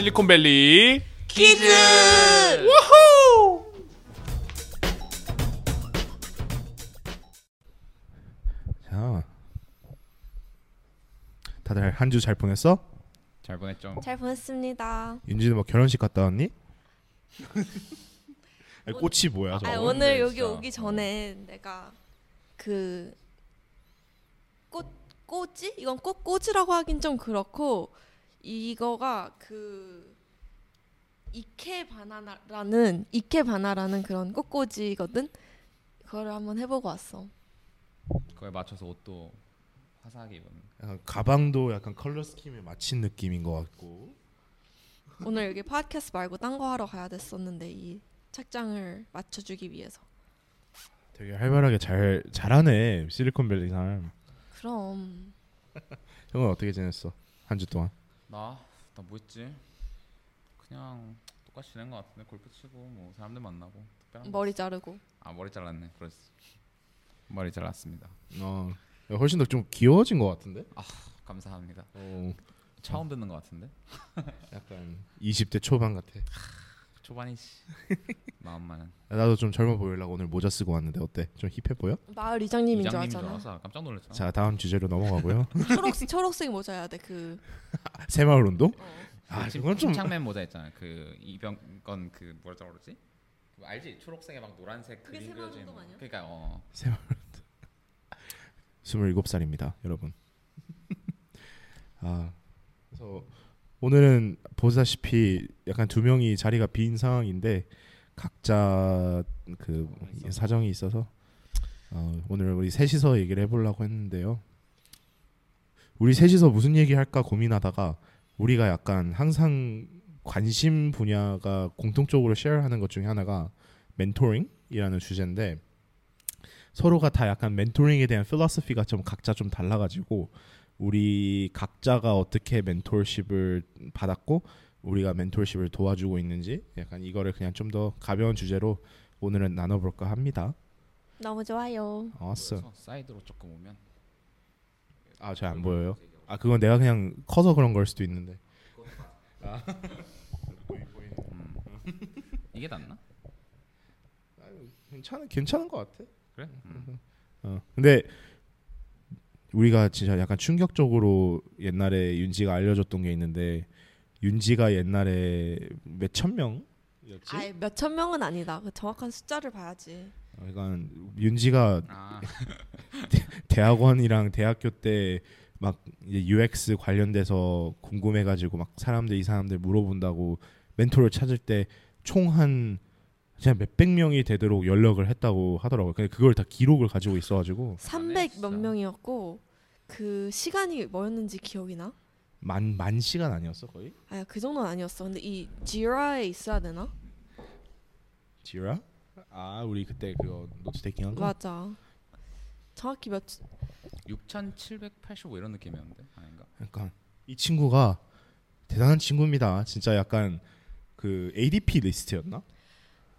실리콘밸리 퀴즈! 우후! 자, 다들 한 주 잘 보냈어? 잘 보냈죠. 잘 보냈습니다. 윤지는 뭐 결혼식 갔다 왔니? 아니, 꽃이 뭐야? 저거? 아, 어, 오늘 여기 진짜. 오기 전에 내가 그꽃 꼬지? 이건 꽃 꼬지라고 하긴 좀 그렇고 이거가 그 이케바나라는 이케 바나라는 그런 꽃꽂이거든. 그거를 한번 해보고 왔어. 그거에 맞춰서 옷도 화사하게 입은. 약간 가방도 약간 컬러 스킴에 맞춘 느낌인 것 같고. 오늘 여기 팟캐스트 말고 딴 거 하러 가야 됐었는데 이 착장을 맞춰주기 위해서. 되게 활발하게 잘 잘하네 실리콘밸리 사람. 그럼 형은 어떻게 지냈어? 한 주 동안? 나? 나 뭐 했지? 그냥 똑같이 지낸 것 같은데 골프 치고 뭐 사람들 만나고 특별한 거 머리 자르고. 없- 아 머리 잘랐네 그랬어 머리 잘랐습니다 어, 훨씬 더 좀 귀여워진 것 같은데? 감사합니다 어, 처음 듣는 것 같은데 약간 20대 초반 같아. 초반이지 마음만은 나도 좀 젊어 보이려고 오늘 모자 쓰고 왔는데 어때? 좀 힙해 보여? 마을 이장님인 줄 이장님인 줄 알잖아. 알아서 깜짝 놀랐잖아 자 다음 주제로 넘어가고요. 초록 초록색 모자 해야 돼. 그 새마을 운동? 어. 아그 이건 좀 침착맨 모자 있잖아 그 이병건 그 뭐라 그러지 그거 알지 초록색에 막 노란색 그게 그림 새마을 운동 아니야? 그러니까 어 27살입니다, 여러분. 아, 그래서 오늘은 보다시피 약간 두 명이 자리가 빈 상황인데 각자 그 사정이 있어서 어, 오늘 우리 셋이서 얘기를 해보려고 했는데요. 우리 셋이서 무슨 얘기 할까 고민하다가 우리가 약간 항상 관심 분야가 공통적으로 쉐어하는 것 중에 하나가 멘토링이라는 주제인데 서로가 다 약간 멘토링에 대한 필로소피가 좀 각자 좀 달라가지고 우리 각자가 어떻게 멘토십을 받았고 우리가 멘토십을 도와주고 있는지 약간 이거를 그냥 좀 더 가벼운 주제로 오늘은 나눠볼까 합니다. 너무 좋아요. 그래서 사이드로 조금 오면 아, 잘 안 보여요. 아, 그건 내가 그냥 커서 그런 걸 수도 있는데. 아. 이게 낫나 괜찮은 괜찮은 것 같아. 그래 음. 어. 근데 우리가 진짜 약간 충격적으로 옛날에 윤지가 알려줬던 게 있는데 윤지가 옛날에 몇 천 명이었지? 아예 몇천 명은 아니다. 그 정확한 숫자를 봐야지. 어, 그러니까 윤지가 아 대학원이랑 대학교 때막 이제 UX 관련돼서 궁금해가지고 막 사람들 이 사람들 물어본다고 멘토를 찾을 때 총 한 그냥 몇백 명이 되도록 연락을 했다고 하더라고요. 근데 그걸 다 기록을 가지고 있어가지고 300 진짜. 몇 명이었고 그 시간이 뭐였는지 기억이 나? 만 만 시간 아니었어 거의? 아냐 그 정도는 아니었어. 근데 이 Jira에 있어야 되나? Jira? 아 우리 그때 그거 note taking 한 거? 맞아. 정확히 몇 6,785 이런 느낌이었는데 아닌가? 그러니까 이 친구가 대단한 친구입니다. 진짜 약간 그 ADPList였나?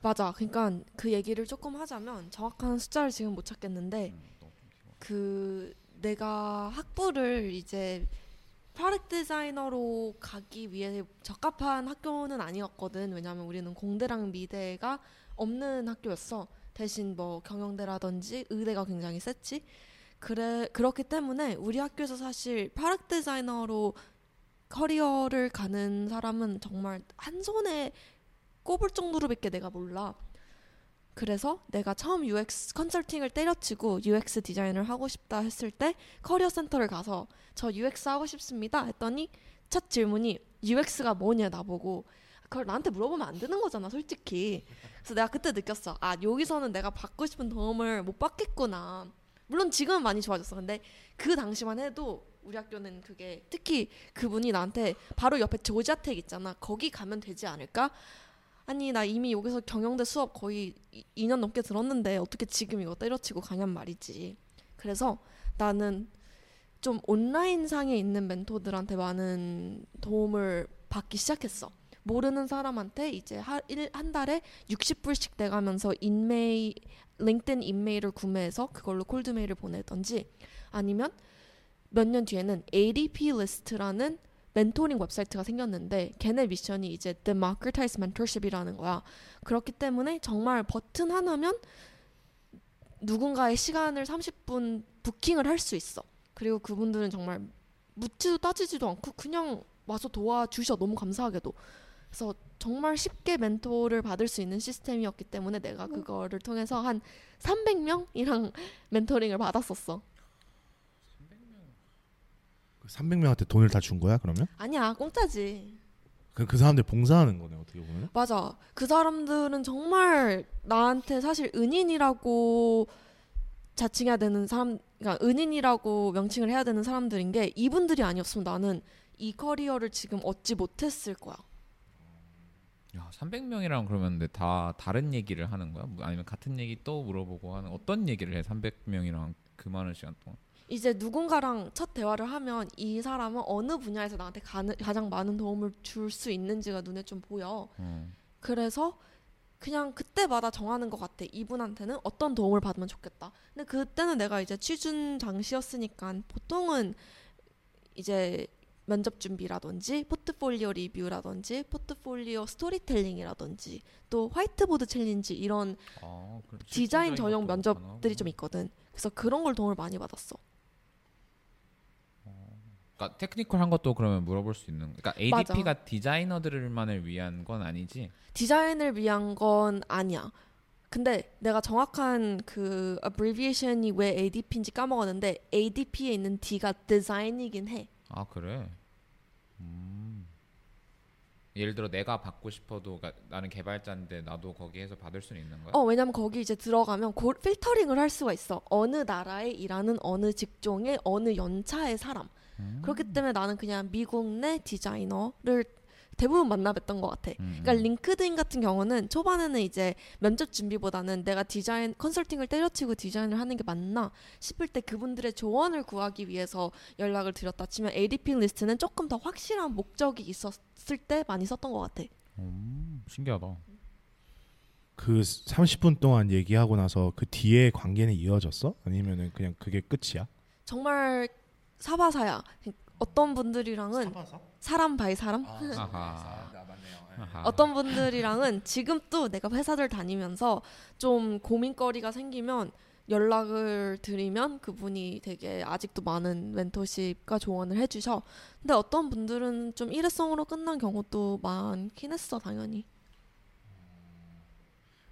맞아. 그러니까 그 얘기를 조금 하자면 정확한 숫자를 지금 못 찾겠는데 음. 그 내가 학부를 이제 product 디자이너로 가기 위해 적합한 학교는 아니었거든. 왜냐하면 우리는 공대랑 미대가 없는 학교였어. 대신 뭐 경영대라든지 의대가 굉장히 셌지. 그래 그렇기 때문에 우리 학교에서 사실 product 디자이너로 커리어를 가는 사람은 정말 한 손에 꼽을 정도로밖에 내가 몰라. 그래서 내가 처음 UX 컨설팅을 때려치고 UX 디자인을 하고 싶다 했을 때 커리어 센터를 가서 저 UX 하고 싶습니다 했더니 첫 질문이 UX가 뭐냐 나보고 그걸 나한테 물어보면 안 되는 거잖아 솔직히. 그래서 내가 그때 느꼈어. 아 여기서는 내가 받고 싶은 도움을 못 받겠구나. 물론 지금은 많이 좋아졌어. 근데 그 당시만 해도 우리 학교는 그게 특히 그분이 나한테 바로 옆에 조지아텍 있잖아. 거기 가면 되지 않을까 아니 나 이미 여기서 경영대 수업 거의 2년 넘게 들었는데 어떻게 지금 이거 때려치고 가냔 말이지. 그래서 나는 좀 온라인 상에 있는 멘토들한테 많은 도움을 받기 시작했어. 모르는 사람한테 이제 한 달에 60불씩 내가면서 InMail LinkedIn InMail을 구매해서 그걸로 cold mail을 보내던지 아니면 몇 년 뒤에는 ADPList라는 멘토링 웹사이트가 생겼는데 걔네 미션이 이제 democratize mentorship이라는 거야. 그렇기 때문에 정말 버튼 하나면 누군가의 시간을 30분 부킹을 할 수 있어. 그리고 그분들은 정말 묻지도 따지지도 않고 그냥 와서 도와주셔 너무 감사하게도. 그래서 정말 쉽게 멘토를 받을 수 있는 시스템이었기 때문에 내가 그거를 통해서 한 300명이랑 멘토링을 받았었어. 300명한테 돈을 다 준 거야 그러면? 아니야 공짜지. 그, 그 사람들 봉사하는 거네 어떻게 보면. 맞아. 그 사람들은 정말 나한테 사실 은인이라고 자칭해야 되는 사람, 그러니까 은인이라고 명칭을 해야 되는 사람들인 게 이분들이 아니었으면 나는 이 커리어를 지금 얻지 못했을 거야. 야 300명이랑 그러면 근데 다 다른 얘기를 하는 거야? 뭐 아니면 같은 얘기 또 물어보고 하는 어떤 얘기를 해 300명이랑 그 많은 시간 동안? 이제 누군가랑 첫 대화를 하면 이 사람은 어느 분야에서 나한테 가는, 가장 많은 도움을 줄 수 있는지가 눈에 좀 보여. 어. 그래서 그냥 그때마다 정하는 것 같아. 이분한테는 어떤 도움을 받으면 좋겠다. 근데 그때는 내가 이제 취준 당시였으니까 보통은 이제 면접 준비라든지 포트폴리오 리뷰라든지 포트폴리오 스토리텔링이라든지 또 whiteboard challenge 이런 아, 디자인 전용 면접들이. 좀 있거든. 그래서 그런 걸 도움을 많이 받았어. 그러니까 테크니컬한 것도 그러면 물어볼 수 있는. 그러니까 맞아. ADP가 디자이너들만을 위한 건 아니지. 디자인을 위한 건 아니야. 근데 내가 정확한 그 abbreviation이 왜 ADP인지 까먹었는데 ADP에 있는 D가 디자인이긴 해. 아 그래. 음. 예를 들어 내가 받고 싶어도 그러니까 나는 개발자인데 나도 거기에서 받을 수는 있는 거야? 어, 왜냐면 거기 이제 들어가면 고, 필터링을 할 수가 있어. 어느 나라에 일하는 어느 직종의 어느 연차의 사람. 음. 그렇기 때문에 나는 그냥 미국 내 디자이너를 대부분 만나뵀던 것 같아. 음, 그러니까 음. 링크드인 같은 경우는 초반에는 이제 면접 준비보다는 내가 디자인 컨설팅을 때려치고 디자인을 하는 게 맞나 싶을 때 그분들의 조언을 구하기 위해서 연락을 드렸다 치면 ADPList는 조금 더 확실한 목적이 있었을 때 많이 썼던 것 같아. 음, 신기하다. 그 30분 동안 얘기하고 나서 그 뒤에 관계는 이어졌어? 아니면은 그냥 그게 끝이야? 정말 사바사야. 어떤 분들이랑은 사람 by 사람? 아하. 아하. 어떤 분들이랑은 지금 또 내가 회사들 다니면서 좀 고민거리가 생기면 연락을 드리면 그분이 되게 아직도 많은 mentorship과 조언을 해주셔. 근데 어떤 분들은 좀 일회성으로 끝난 경우도 많긴 했어, 당연히.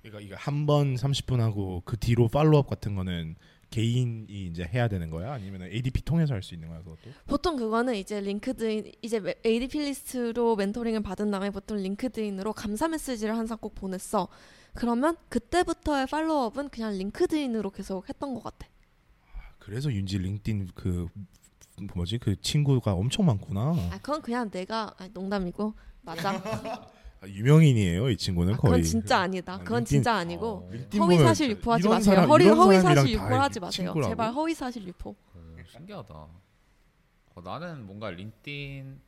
그러니까 이거 한 번 30분 하고 그 뒤로 follow-up 같은 거는 개인이 이제 해야 되는 거야? 아니면 ADP 통해서 할 수 있는 거야 그것도? 보통 그거는 이제 LinkedIn 이제 메- ADPList로 멘토링을 받은 다음에 보통 LinkedIn으로 감사 메시지를 항상 꼭 보냈어. 그러면 그때부터의 follow-up은 그냥 LinkedIn으로 계속 했던 것 같아. 그래서 윤지 LinkedIn 그 뭐지 그 친구가 엄청 많구나. 아 그건 그냥 내가 아, 농담이고 맞아. 아, 유명인이에요 이 친구는 아, 거의. 그건 진짜 아니다. 아, 그건 진짜 아니고 어, 허위 사실 유포하지 마세요. 사람- 허리 허위 사실 다 유포하지 마세요. 친구라고? 제발 허위 사실 유포. 어, 신기하다. 어, 나는 뭔가 LinkedIn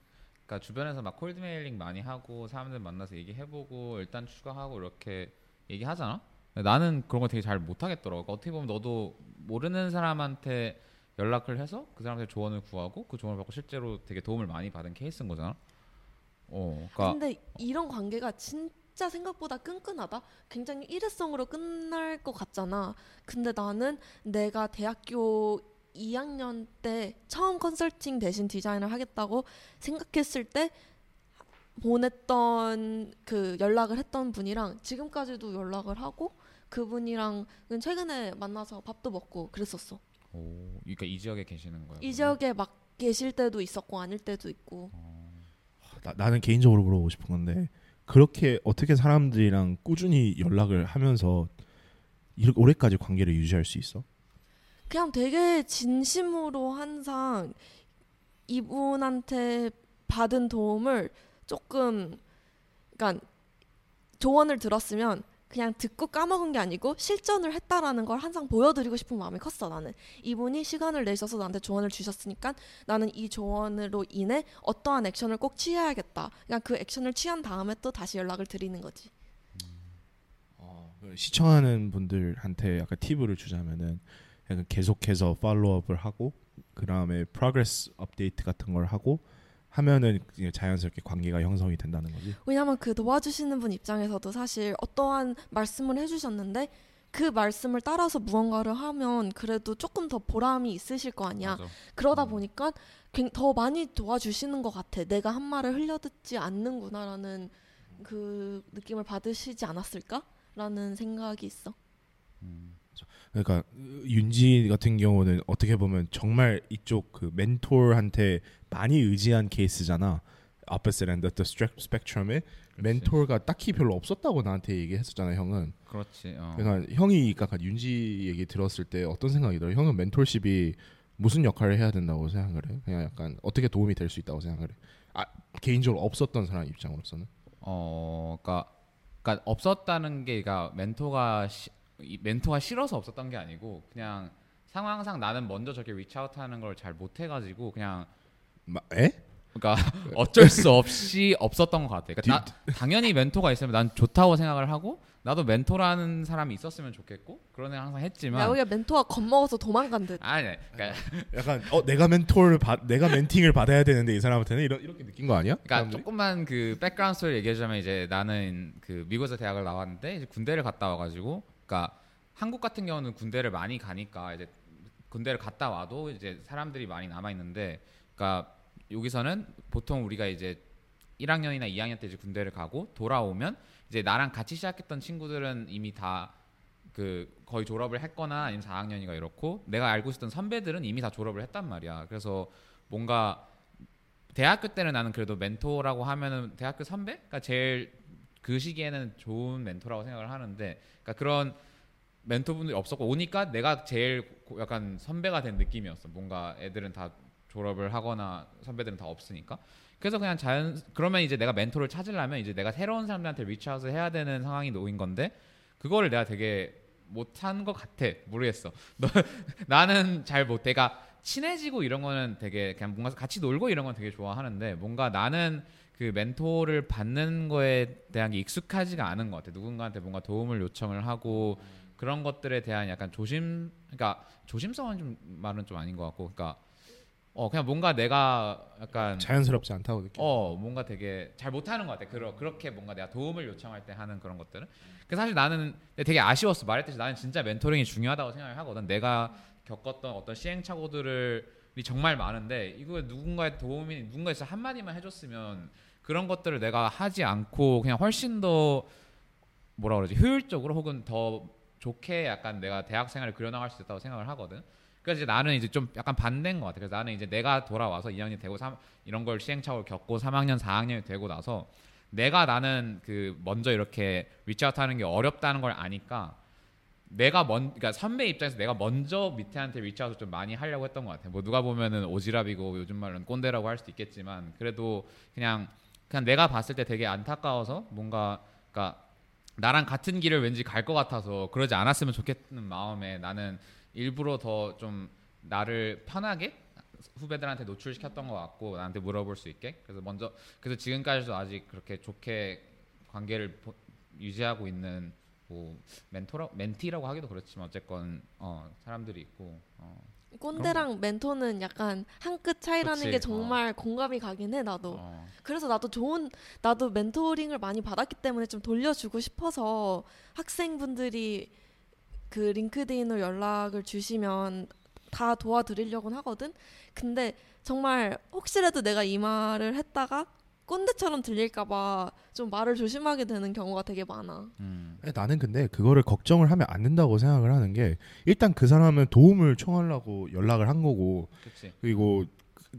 그러니까 주변에서 막 cold mailing 많이 하고 사람들 만나서 얘기해보고 일단 추가하고 이렇게 얘기하잖아. 나는 그런 거 되게 잘 못하겠더라고. 그러니까 어떻게 보면 너도 모르는 사람한테 연락을 해서 그 사람한테 조언을 구하고 그 조언을 받고 실제로 되게 도움을 많이 받은 케이스인 거잖아. 어, 그러니까 근데 이런 관계가 진짜 생각보다 끈끈하다. 굉장히 일회성으로 끝날 것 같잖아. 근데 나는 내가 대학교 2학년 때 처음 컨설팅 대신 디자인을 하겠다고 생각했을 때 보냈던 그 연락을 했던 분이랑 지금까지도 연락을 하고 그분이랑 최근에 만나서 밥도 먹고 그랬었어. 오, 그러니까 이 지역에 계시는 거야. 이 지역에 막 계실 때도 있었고 아닐 때도 있고. 나, 나 는 개인적으로 물어보고 싶은 건데 그렇게 어떻게 사람들이랑 꾸준히 연락을 하면서 이렇게 오래까지 관계를 유지할 수 있어? 그냥 되게 진심으로 항상 이분한테 받은 도움을 조금 그러니까 조언을 들었으면 그냥 듣고 까먹은 게 아니고 실전을 했다라는 걸 항상 보여드리고 싶은 마음이 컸어 나는. 이분이 시간을 내셔서 나한테 조언을 주셨으니까 나는 이 조언으로 인해 어떠한 액션을 꼭 취해야겠다. 그냥 그 액션을 취한 다음에 또 다시 연락을 드리는 거지. 그 시청하는 분들한테 약간 팁을 주자면은 계속해서 follow-up을 하고 그 다음에 progress update 같은 걸 하고 하면은 자연스럽게 관계가 형성이 된다는 거지. 왜냐면 그 도와주시는 분 입장에서도 사실 어떠한 말씀을 해주셨는데 그 말씀을 따라서 무언가를 하면 그래도 조금 더 보람이 있으실 거 아니야. 맞아. 그러다 음. 보니까 굉- 더 많이 도와주시는 것 같아. 내가 한 말을 흘려듣지 않는구나라는 그 느낌을 받으시지 않았을까라는 생각이 있어. 음. 그러니까 윤지 같은 경우는 어떻게 보면 정말 이쪽 그 멘토한테 많이 의지한 케이스잖아. opposite end of the spec- spectrum에 그렇지. 멘토가 딱히 별로 없었다고 나한테 얘기했었잖아, 형은. 그렇지. 어. 그러니까 형이 아까 윤지 얘기 들었을 때 어떤 생각이 들어? 형은 멘토십이 무슨 역할을 해야 된다고 생각을 해? 그냥 약간 어떻게 도움이 될 수 있다고 생각을 해? 아 개인적으로 없었던 사람 입장으로서는. 어, 그러니까, 그러니까 없었다는 게, 그러니까 멘토가 시, 이 멘토가 싫어서 없었던 게 아니고 그냥 상황상 나는 먼저 저렇게 리치아웃하는 걸 잘 못해가지고 그냥 마, 에? 그러니까 어쩔 수 없이 없었던 것 같아. 그러니까 나, 당연히 멘토가 있으면 난 좋다고 생각을 하고 나도 멘토라는 사람이 있었으면 좋겠고 그런 애 항상 했지만 야, 우리가 멘토가 겁먹어서 도망간 듯. 아니, 그러니까, 약간 어 내가 멘토를 받 내가 멘팅을 받아야 되는데 이 사람한테는 이런 이렇게 느낀 거 아니야? 그러니까 사람들이? 조금만 그 background story 얘기하자면 이제 나는 그 미국에서 대학을 나왔는데 이제 군대를 갔다 와가지고 그러니까 한국 같은 경우는 군대를 많이 가니까 이제 군대를 갔다 와도 이제 사람들이 많이 남아 있는데 그러니까 여기서는 보통 우리가 이제 1학년이나 2학년 때 이제 군대를 가고 돌아오면 이제 나랑 같이 시작했던 친구들은 이미 다 그 거의 졸업을 했거나 아니면 4학년이거나 이렇고 내가 알고 있었던 선배들은 이미 다 졸업을 했단 말이야. 그래서 뭔가 대학교 때는 나는 그래도 멘토라고 하면은 대학교 선배가 제일 그 시기에는 좋은 멘토라고 생각을 하는데 그러니까 그런 멘토분들이 없었고 오니까 내가 제일 고- 약간 선배가 된 느낌이었어. 뭔가 애들은 다 졸업을 하거나 선배들은 다 없으니까. 그래서 그냥 자연 그러면 이제 내가 멘토를 찾으려면 이제 내가 새로운 사람들한테 리치아웃을 해야 되는 상황이 놓인 건데 그거를 내가 되게 못한 것 같아. 모르겠어. 너, 나는 잘 못해. 그러니까 친해지고 이런 거는 되게 그냥 뭔가 같이 놀고 이런 건 되게 좋아하는데 뭔가 나는 그 멘토를 받는 거에 대한 게 익숙하지가 않은 것 같아. 누군가한테 뭔가 도움을 요청을 하고 그런 것들에 대한 약간 조심, 그러니까 조심성은 좀 말은 좀 아닌 것 같고, 그러니까 어 그냥 뭔가 내가 약간 자연스럽지 않다고 느껴. 어 뭔가 되게 잘 못하는 것 같아. 그러, 그렇게 뭔가 내가 도움을 요청할 때 하는 그런 것들은. 그 사실 나는 되게 아쉬웠어. 말했듯이 나는 진짜 멘토링이 중요하다고 생각을 하거든. 내가 겪었던 어떤 시행착오들이 정말 많은데 이거 누군가의 도움이 누군가 있어 한 마디만 해줬으면 그런 것들을 내가 하지 않고 그냥 훨씬 더 뭐라 그러지 효율적으로 혹은 더 좋게 약간 내가 대학 생활을 그려나갈 수 있다고 생각을 하거든. 그래서 이제 나는 이제 좀 약간 반대인 것 같아. 그래서 나는 이제 내가 돌아와서 2학년 되고 3, 이런 걸 시행착오를 겪고 3학년, 4학년이 되고 나서 내가 나는 그 먼저 이렇게 reach out 하는 게 어렵다는 걸 아니까 내가 먼 그러니까 선배 입장에서 내가 먼저 밑에한테 reach out을 좀 많이 하려고 했던 것 같아. 뭐 누가 보면은 오지랖이고 요즘 말로는 꼰대라고 할 수도 있겠지만 그래도 그냥 그냥 내가 봤을 때 되게 안타까워서 뭔가 그러니까 나랑 같은 길을 왠지 갈 것 같아서 그러지 않았으면 좋겠는 마음에 나는 일부러 더 좀 나를 편하게 후배들한테 노출시켰던 것 같고 나한테 물어볼 수 있게. 그래서 먼저 그래서 지금까지도 아직 그렇게 좋게 관계를 보- 유지하고 있는 뭐 멘토라 멘티라고 하기도 그렇지만 어쨌건 어 사람들이 있고 어 꼰대랑 멘토는 약간 한 끗 차이라는 그치, 게 정말 공감이 가긴 해 나도. 어. 그래서 나도 좋은 나도 멘토링을 많이 받았기 때문에 좀 돌려주고 싶어서 학생분들이 그 링크드인으로 연락을 주시면 다 도와드리려고는 하거든. 근데 정말 혹시라도 내가 이 말을 했다가 꼰대처럼 들릴까봐 좀 말을 조심하게 되는 경우가 되게 많아. 음. 나는 근데 그거를 걱정을 하면 안 된다고 생각을 하는 게 일단 그 사람은 도움을 청하려고 연락을 한 거고 그치 그리고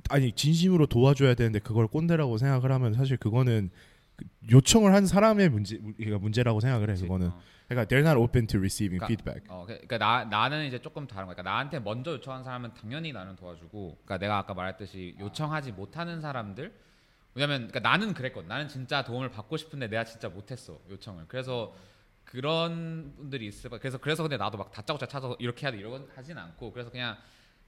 아니 진심으로 도와줘야 되는데 그걸 꼰대라고 생각을 하면 사실 그거는 그 요청을 한 사람의 문제 그러니까 문제라고 생각을 해 그치. 그거는 어. 그러니까 they're not open to receiving 그러니까- feedback 어, 그- 그러니까 나 나는 이제 조금 다른 거야. 그러니까 나한테 먼저 요청한 사람은 당연히 나는 도와주고, 그러니까 내가 아까 말했듯이 요청하지 못하는 사람들, 왜냐면 그러니까 나는 그랬거든. 나는 진짜 도움을 받고 싶은데 내가 진짜 못했어 요청을. 그래서 그런 분들이 있을 거야. 그래서 그래서 근데 나도 막 다짜고짜 찾아서 이렇게 해야 돼 이런 건 하진 않고, 그래서 그냥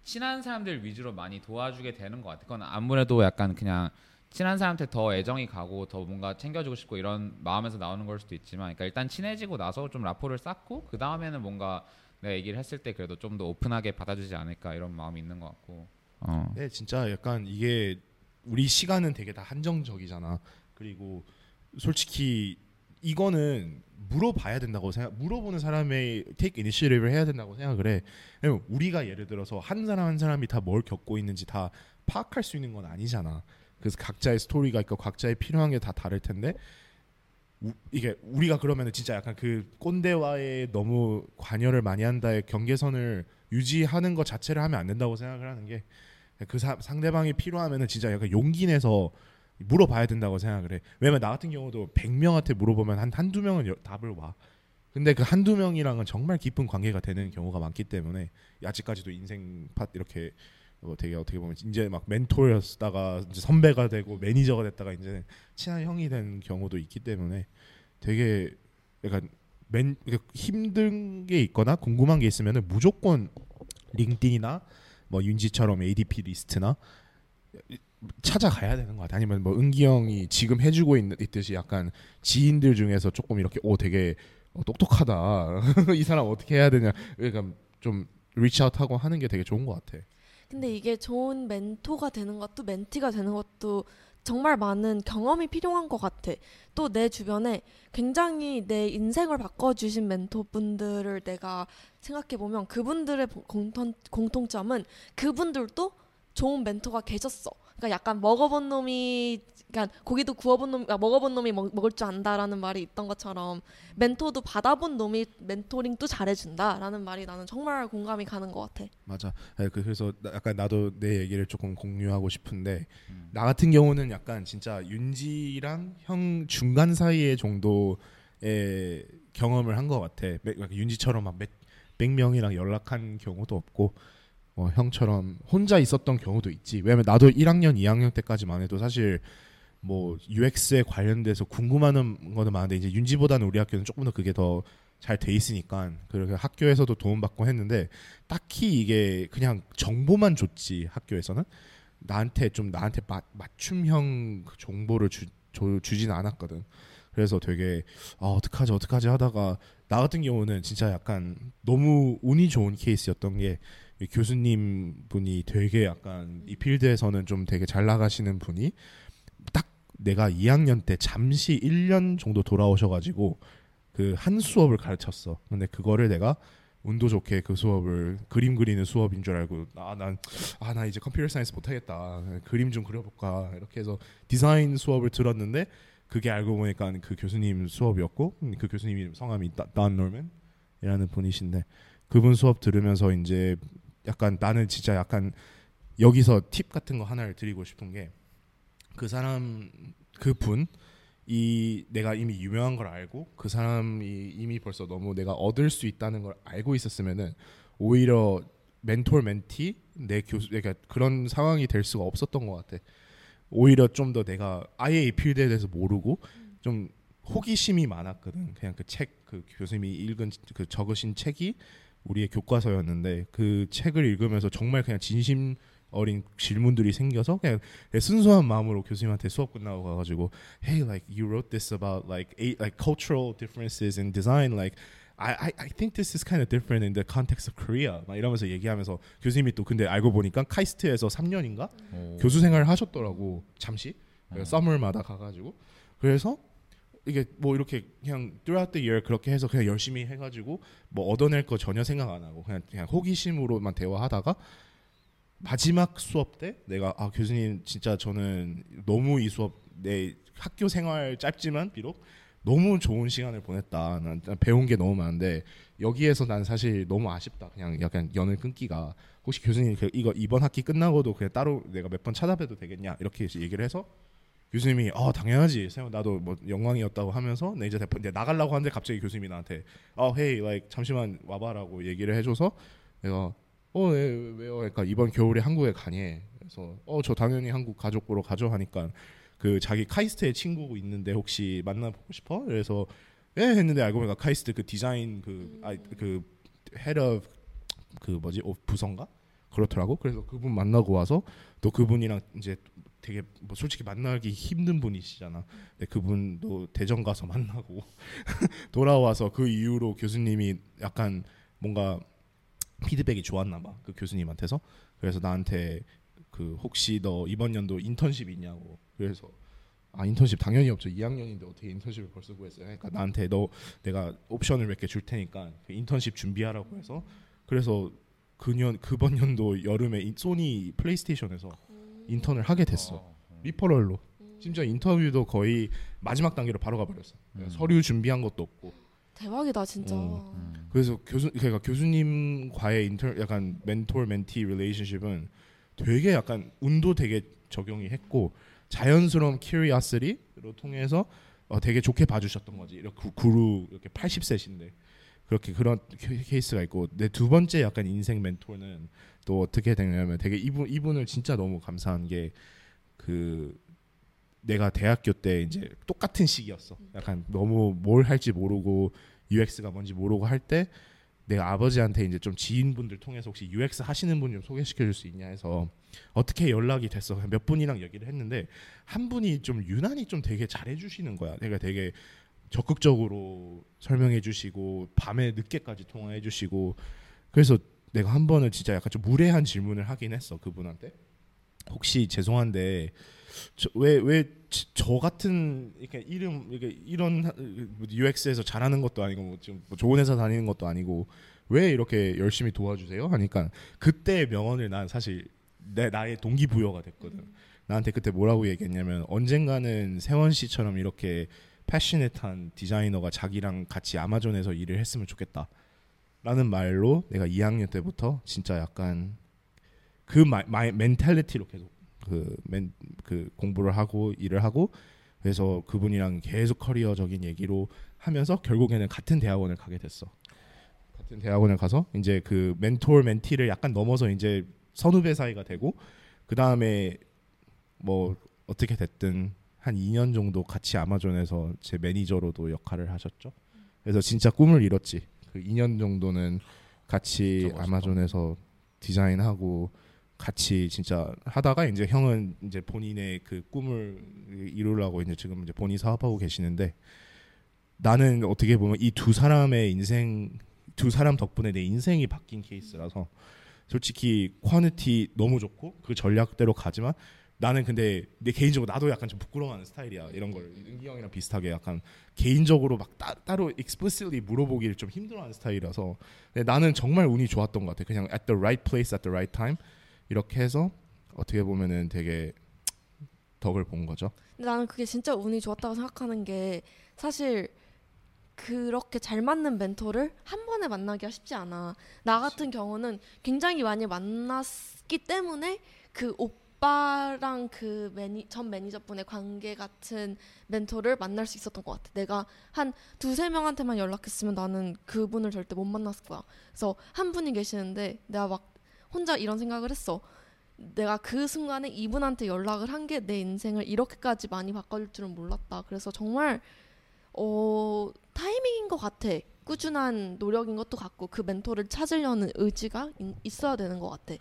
친한 사람들 위주로 많이 도와주게 되는 것 같아. 그건 아무래도 약간 그냥 친한 사람한테 더 애정이 가고 더 뭔가 챙겨주고 싶고 이런 마음에서 나오는 걸 수도 있지만, 그러니까 일단 친해지고 나서 좀 라포를 쌓고 그 다음에는 뭔가 내가 얘기를 했을 때 그래도 좀 더 오픈하게 받아주지 않을까 이런 마음이 있는 것 같고. 어. 네 진짜 약간 이게 우리 시간은 되게 다 한정적이잖아. 그리고 솔직히 이거는 물어봐야 된다고 생각. 물어보는 사람의 take initiative를 해야 된다고 생각을 해. 왜냐면 우리가 예를 들어서 한 사람 한 사람이 다 뭘 겪고 있는지 다 파악할 수 있는 건 아니잖아. 그래서 각자의 스토리가 있고 각자의 필요한 게 다 다를 텐데 우, 이게 우리가 그러면은 진짜 약간 그 꼰대와의 너무 관여를 많이 한다의 경계선을 유지하는 것 자체를 하면 안 된다고 생각을 하는 게 그 상대방이 필요하면은 진짜 약간 용기 내서 물어봐야 된다고 생각을 해. 왜냐면 나 같은 경우도 100명한테 물어보면 한 한두 명은 여, 답을 와. 근데 그 한두 명이랑은 정말 깊은 관계가 되는 경우가 많기 때문에 아직까지도 인생 팟 이렇게 뭐 되게 어떻게 보면 이제 막 멘토였다가 이제 선배가 되고 매니저가 됐다가 이제 친한 형이 된 경우도 있기 때문에 되게 약간 맨 힘든 게 있거나 궁금한 게 있으면은 무조건 LinkedIn이나 뭐 윤지처럼 ADPList나 찾아가야 되는 것 같아. 아니면 뭐 은기 형이 지금 해주고 있는 있듯이 약간 지인들 중에서 조금 이렇게 오 되게 어, 똑똑하다. 이 사람 어떻게 해야 되냐. 그러니까 좀 리치아웃하고 하는 게 되게 좋은 것 같아. 근데 이게 좋은 멘토가 되는 것도 멘티가 되는 것도 정말 많은 경험이 필요한 것 같아. 또 내 주변에 굉장히 내 인생을 바꿔주신 멘토분들을 내가 생각해 보면 그분들의 공통 공통점은 그분들도 좋은 멘토가 계셨어. 그러니까 약간 먹어본 놈이 그러니까 고기도 구워본 놈, 아, 먹어본 놈이 먹, 먹을 줄 안다라는 말이 있던 것처럼 멘토도 받아본 놈이 멘토링도 잘해준다라는 말이 나는 정말 공감이 가는 것 같아. 맞아. 그, 그래서 약간 나도 내 얘기를 조금 공유하고 싶은데 음. 나 같은 경우는 약간 진짜 윤지랑 형 중간 사이의 정도의 경험을 한 것 같아. 윤지처럼 막몇 명이랑 연락한 경우도 없고 어, 형처럼 혼자 있었던 경우도 있지. 왜냐면 나도 1학년, 2학년 때까지만 해도 사실 뭐 UX에 관련돼서 궁금한 거는 많은데 이제 윤지보다는 우리 학교는 조금 더 그게 더 잘 돼 있으니까 그렇게 학교에서도 도움받고 했는데 딱히 이게 그냥 정보만 줬지 학교에서는 나한테 좀 나한테 마, 맞춤형 그 정보를 주, 주, 주진 않았거든. 그래서 되게 아 어떡하지 어떡하지 하다가 나 같은 경우는 진짜 약간 너무 운이 좋은 케이스였던 게 교수님 분이 되게 약간 이 필드에서는 좀 되게 잘 나가시는 분이 딱 내가 2학년 때 잠시 1년 정도 돌아오셔가지고 그 한 수업을 가르쳤어. 근데 그거를 내가 운도 좋게 그 수업을 그림 그리는 수업인 줄 알고 아난아나 아, 나 이제 computer science 못하겠다 그림 좀 그려볼까 이렇게 해서 디자인 수업을 들었는데 그게 알고 보니까 그 교수님 수업이었고 그 교수님이 성함이 Don Norman이라는 분이신데 그분 수업 들으면서 이제 약간 나는 진짜 약간 여기서 팁 같은 거 하나를 드리고 싶은 게 그 사람 그 분 이 내가 이미 유명한 걸 알고 그 사람이 이미 벌써 너무 내가 얻을 수 있다는 걸 알고 있었으면은 오히려 멘토 멘티 내 교수 그러니까 그런 상황이 될 수가 없었던 것 같아. 오히려 좀 더 내가 아예 이 필드에 대해서 모르고 좀 호기심이 많았거든. 그냥 그 책그 교수님이 읽은 그 적으신 책이 우리의 교과서였는데 그 책을 읽으면서 정말 그냥 진심 어린 질문들이 생겨서 그냥 순수한 마음으로 교수님한테 수업 끝나고 가가지고 Hey, like you wrote this about like eight, like cultural differences in design, like I, I I think this is kind of different in the context of Korea. 막 이러면서 얘기하면서 교수님이 또 근데 알고 보니까 카이스트에서 3년인가 오. 교수 생활을 하셨더라고 잠시 어. 서머마다 가가지고 그래서 이게 뭐 이렇게 그냥 throughout the year 그렇게 해서 그냥 열심히 해가지고 뭐 얻어낼 거 전혀 생각 안 하고 그냥 그냥 호기심으로만 대화하다가 마지막 수업 때 내가 아 교수님 진짜 저는 너무 이 수업 내 학교 생활 짧지만 비록 너무 좋은 시간을 보냈다. 난 배운 게 너무 많은데 여기에서 난 사실 너무 아쉽다. 그냥 약간 연을 끊기가 혹시 교수님 그 이거 이번 학기 끝나고도 그냥 따로 내가 몇 번 찾아뵈도 되겠냐 이렇게 얘기를 해서 교수님이 어 당연하지 세영 나도 뭐 영광이었다고 하면서 내 이제 대표 이제 나가려고 하는데 갑자기 교수님이 나한테 어 hey like 잠시만 와봐라고 얘기를 해줘서 내가 어 네, 왜요 그러니까 이번 겨울에 한국에 가니 그래서 어 저 당연히 한국 가족 보러 가죠 하니까 그 자기 카이스트에 친구 있는데 혹시 만나보고 싶어? 그래서 예 했는데 알고 보니까 카이스트 그 디자인 그아그 head 그 뭐지? 어, 부서인가? 그렇더라고. 그래서 그분 만나고 와서 또 그분이랑 이제 되게 뭐 솔직히 만나기 힘든 분이시잖아. 근데 그분도 대전 가서 만나고 돌아와서 그 이후로 교수님이 약간 뭔가 피드백이 좋았나 봐. 그 교수님한테서. 그래서 나한테 그 혹시 너 이번 연도 인턴십 있냐고 그래서 아 인턴십 당연히 없죠 2학년인데 어떻게 인턴십을 벌써 구했어요 그러니까 나한테 너 내가 옵션을 몇 개 줄 테니까 그 인턴십 준비하라고 해서 그래서 그년 그번 연도 여름에 이- 소니 플레이스테이션에서 인턴을 하게 됐어 어. referral로 심지어 인터뷰도 거의 마지막 단계로 바로 가버렸어 음. 서류 준비한 것도 없고 대박이다 진짜. 어. 음. 그래서 교수 그러니까 교수님과의 인터 약간 멘토 멘티 relationship은 되게 약간 운도 되게 작용이 했고 자연스러운 curiosity로 통해서 어, 되게 좋게 봐주셨던 거지 이렇게 구- 구루 이렇게 80세신데 그렇게 그런 케- 케이스가 있고 내 두 번째 약간 인생 멘토는 또 어떻게 되냐면 되게 이분 이분을 진짜 너무 감사한 게 그 내가 대학교 때 이제 똑같은 시기였어. 약간 너무 뭘 할지 모르고 UX가 뭔지 모르고 할 때 내가 아버지한테 이제 좀 지인분들 통해서 혹시 UX 하시는 분 좀 소개시켜 줄 수 있냐 해서 어떻게 연락이 됐어. 몇 분이랑 얘기를 했는데 한 분이 좀 유난히 좀 되게 잘해 주시는 거야. 내가 되게 적극적으로 설명해 주시고 밤에 늦게까지 통화해 주시고 그래서 내가 한 번은 진짜 약간 좀 무례한 질문을 하긴 했어. 그분한테. 혹시 죄송한데 왜왜 저 같은 이렇게 이름 이렇게 이런 UX에서 잘하는 것도 아니고 뭐 지금 뭐 좋은 회사 다니는 것도 아니고 왜 이렇게 열심히 도와주세요? 하니까 그때 명언을 난 사실 내 나의 동기부여가 됐거든. 나한테 그때 뭐라고 얘기했냐면 언젠가는 세원 씨처럼 이렇게 패셔넷한 디자이너가 자기랑 같이 아마존에서 일을 했으면 좋겠다. 라는 말로 내가 2학년 때부터 진짜 약간 그 마, 마, 멘탈리티로 계속 그, 맨, 그 공부를 하고 일을 하고 그래서 그분이랑 계속 커리어적인 얘기로 하면서 결국에는 같은 대학원을 가게 됐어. 같은 대학원을 가서 이제 그 멘토 멘티를 약간 넘어서 이제 선후배 사이가 되고 그 다음에 뭐 어떻게 됐든 한 2년 정도 같이 아마존에서 제 매니저로도 역할을 하셨죠. 그래서 진짜 꿈을 이뤘지. 그 2년 정도는 같이. 아마존에서 디자인하고 같이 진짜 하다가 이제 형은 이제 본인의 그 꿈을 이루려고 이제 지금 이제 본인 사업하고 계시는데 나는 어떻게 보면 이 두 사람의 인생 두 사람 덕분에 내 인생이 바뀐 케이스라서 솔직히 ኳ니티 너무 좋고 그 전략대로 가지만 나는 근데 내 개인적으로 나도 약간 좀 부끄러워하는 스타일이야. 이런 걸 은기 형이랑 비슷하게 약간 개인적으로 막 따, 따로 explicitly 물어보기를 좀 힘들어하는 스타일이라서 근데 나는 정말 운이 좋았던 것 같아. 그냥 at the right place at the right time 이렇게 해서 어떻게 보면은 되게 덕을 본 거죠 근데 나는 그게 진짜 운이 좋았다고 생각하는 게 사실 그렇게 잘 맞는 멘토를 한 번에 만나기가 쉽지 않아. 나 같은 경우는 굉장히 많이 만났기 때문에 그 오빠랑 그 매니 전 매니저분의 관계 같은 멘토를 만날 수 있었던 것 같아. 내가 한 두세 명한테만 연락했으면 나는 그분을 절대 못 만났을 거야. 그래서 한 분이 계시는데 내가 막 혼자 이런 생각을 했어. 내가 그 순간에 이분한테 연락을 한 게 내 인생을 이렇게까지 많이 바꿔줄 줄은 몰랐다. 그래서 정말 어 타이밍인 것 같아. 꾸준한 노력인 것도 같고 그 멘토를 찾으려는 의지가 인- 있어야 되는 것 같아.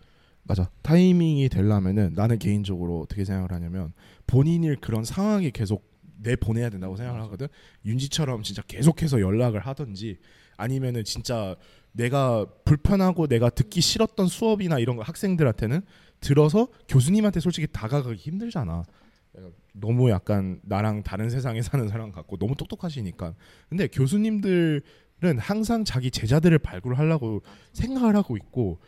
맞아 타이밍이 되려면은 나는 개인적으로 어떻게 생각을 하냐면 본인이 그런 상황에 계속 내 보내야 된다고 생각을 하거든 윤지처럼 진짜 계속해서 연락을 하든지 아니면은 진짜 내가 불편하고 내가 듣기 싫었던 수업이나 이런 거 학생들한테는 들어서 교수님한테 솔직히 다가가기 힘들잖아. 너무 약간 나랑 다른 세상에 사는 사람 같고 너무 똑똑하시니까. 근데 교수님들은 항상 자기 제자들을 발굴하려고 생각을 하고 있고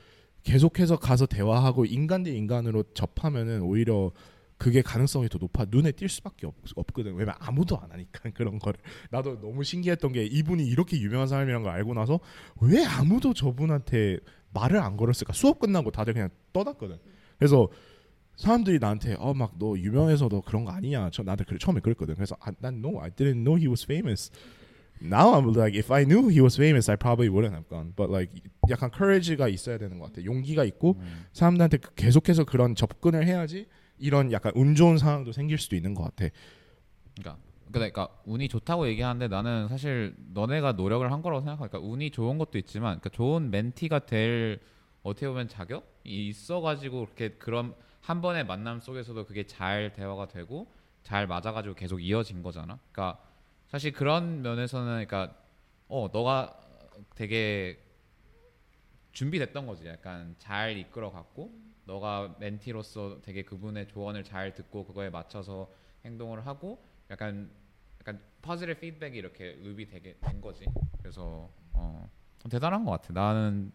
계속해서 가서 대화하고 인간 대 인간으로 접하면은 오히려 그게 가능성이 더 높아. 눈에 띌 수밖에 없, 없거든. 왜냐면 아무도 안 하니까 그런 거를. 나도 너무 신기했던 게 이분이 이렇게 유명한 사람이란 걸 알고 나서 왜 아무도 저분한테 말을 안 걸었을까? 수업 끝나고 다들 그냥 떠났거든. 그래서 사람들이 나한테 어 막 너 유명해서 너 그런 거 아니냐. 저 나한테 그래, 처음에 그랬거든. 그래서 아, 난 no I didn't know he was famous. Now I'm like if I knew he was famous I probably wouldn't have gone. But like 약간 courage가 있어야 되는 것 같아. 용기가 있고 음. 사람들한테 그- 계속해서 그런 접근을 해야지 이런 약간 운 좋은 상황도 생길 수도 있는 것 같아 그러니까 그러니까 운이 좋다고 얘기하는데 나는 사실 너네가 노력을 한 거라고 생각하니까 운이 좋은 것도 있지만 그러니까 좋은 멘티가 될 어떻게 보면 자격이 있어가지고 그렇게 그런 한 번의 만남 속에서도 그게 잘 대화가 되고 잘 맞아가지고 계속 이어진 거잖아. 그러니까 사실 그런 면에서는 그러니까 어 너가 되게 준비됐던 거지. 약간 잘 이끌어갔고 너가 멘티로서 되게 그분의 조언을 잘 듣고 그거에 맞춰서 행동을 하고 약간 약간 퍼즐의 피드백이 이렇게 읍이 되게 된 거지. 그래서 어 대단한 것 같아. 나는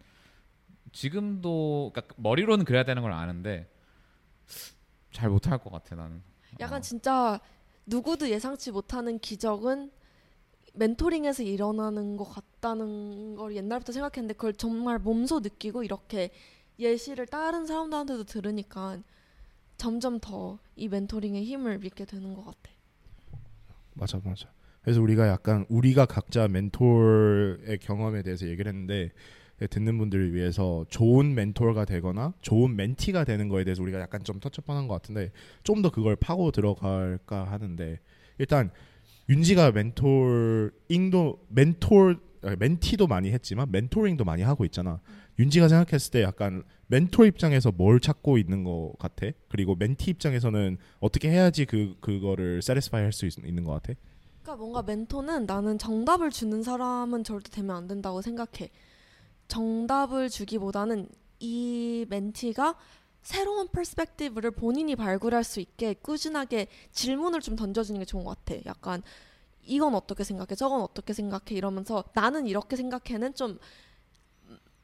지금도 그러니까 머리로는 그래야 되는 걸 아는데 잘 못할 것 같아 나는. 약간 어. 진짜 누구도 예상치 못하는 기적은 멘토링에서 일어나는 것 같다는 걸 옛날부터 생각했는데 그걸 정말 몸소 느끼고 이렇게 예시를 다른 사람들한테도 들으니까 점점 더 이 멘토링의 힘을 믿게 되는 것 같아. 맞아 맞아. 그래서 우리가 약간 우리가 각자 멘토의 경험에 대해서 얘기를 했는데 듣는 분들을 위해서 좋은 멘토가 되거나 좋은 멘티가 되는 거에 대해서 우리가 약간 좀 터치업한 것 같은데 좀 더 그걸 파고 들어갈까 하는데 일단 윤지가 멘토링도 멘토 멘티도 많이 했지만 멘토링도 많이 하고 있잖아. 윤지가 생각했을 때 약간 멘토 입장에서 뭘 찾고 있는 것 같아? 그리고 멘티 입장에서는 어떻게 해야지 그 그거를 세리스파이 할 수 있는 것 같아? 그러니까 뭔가 멘토는 나는 정답을 주는 사람은 절대 되면 안 된다고 생각해. 정답을 주기보다는 이 멘티가 새로운 퍼스펙티브를 본인이 발굴할 수 있게 꾸준하게 질문을 좀 던져주는 게 좋은 것 같아. 약간 이건 어떻게 생각해? 저건 어떻게 생각해? 이러면서 나는 이렇게 생각해는 좀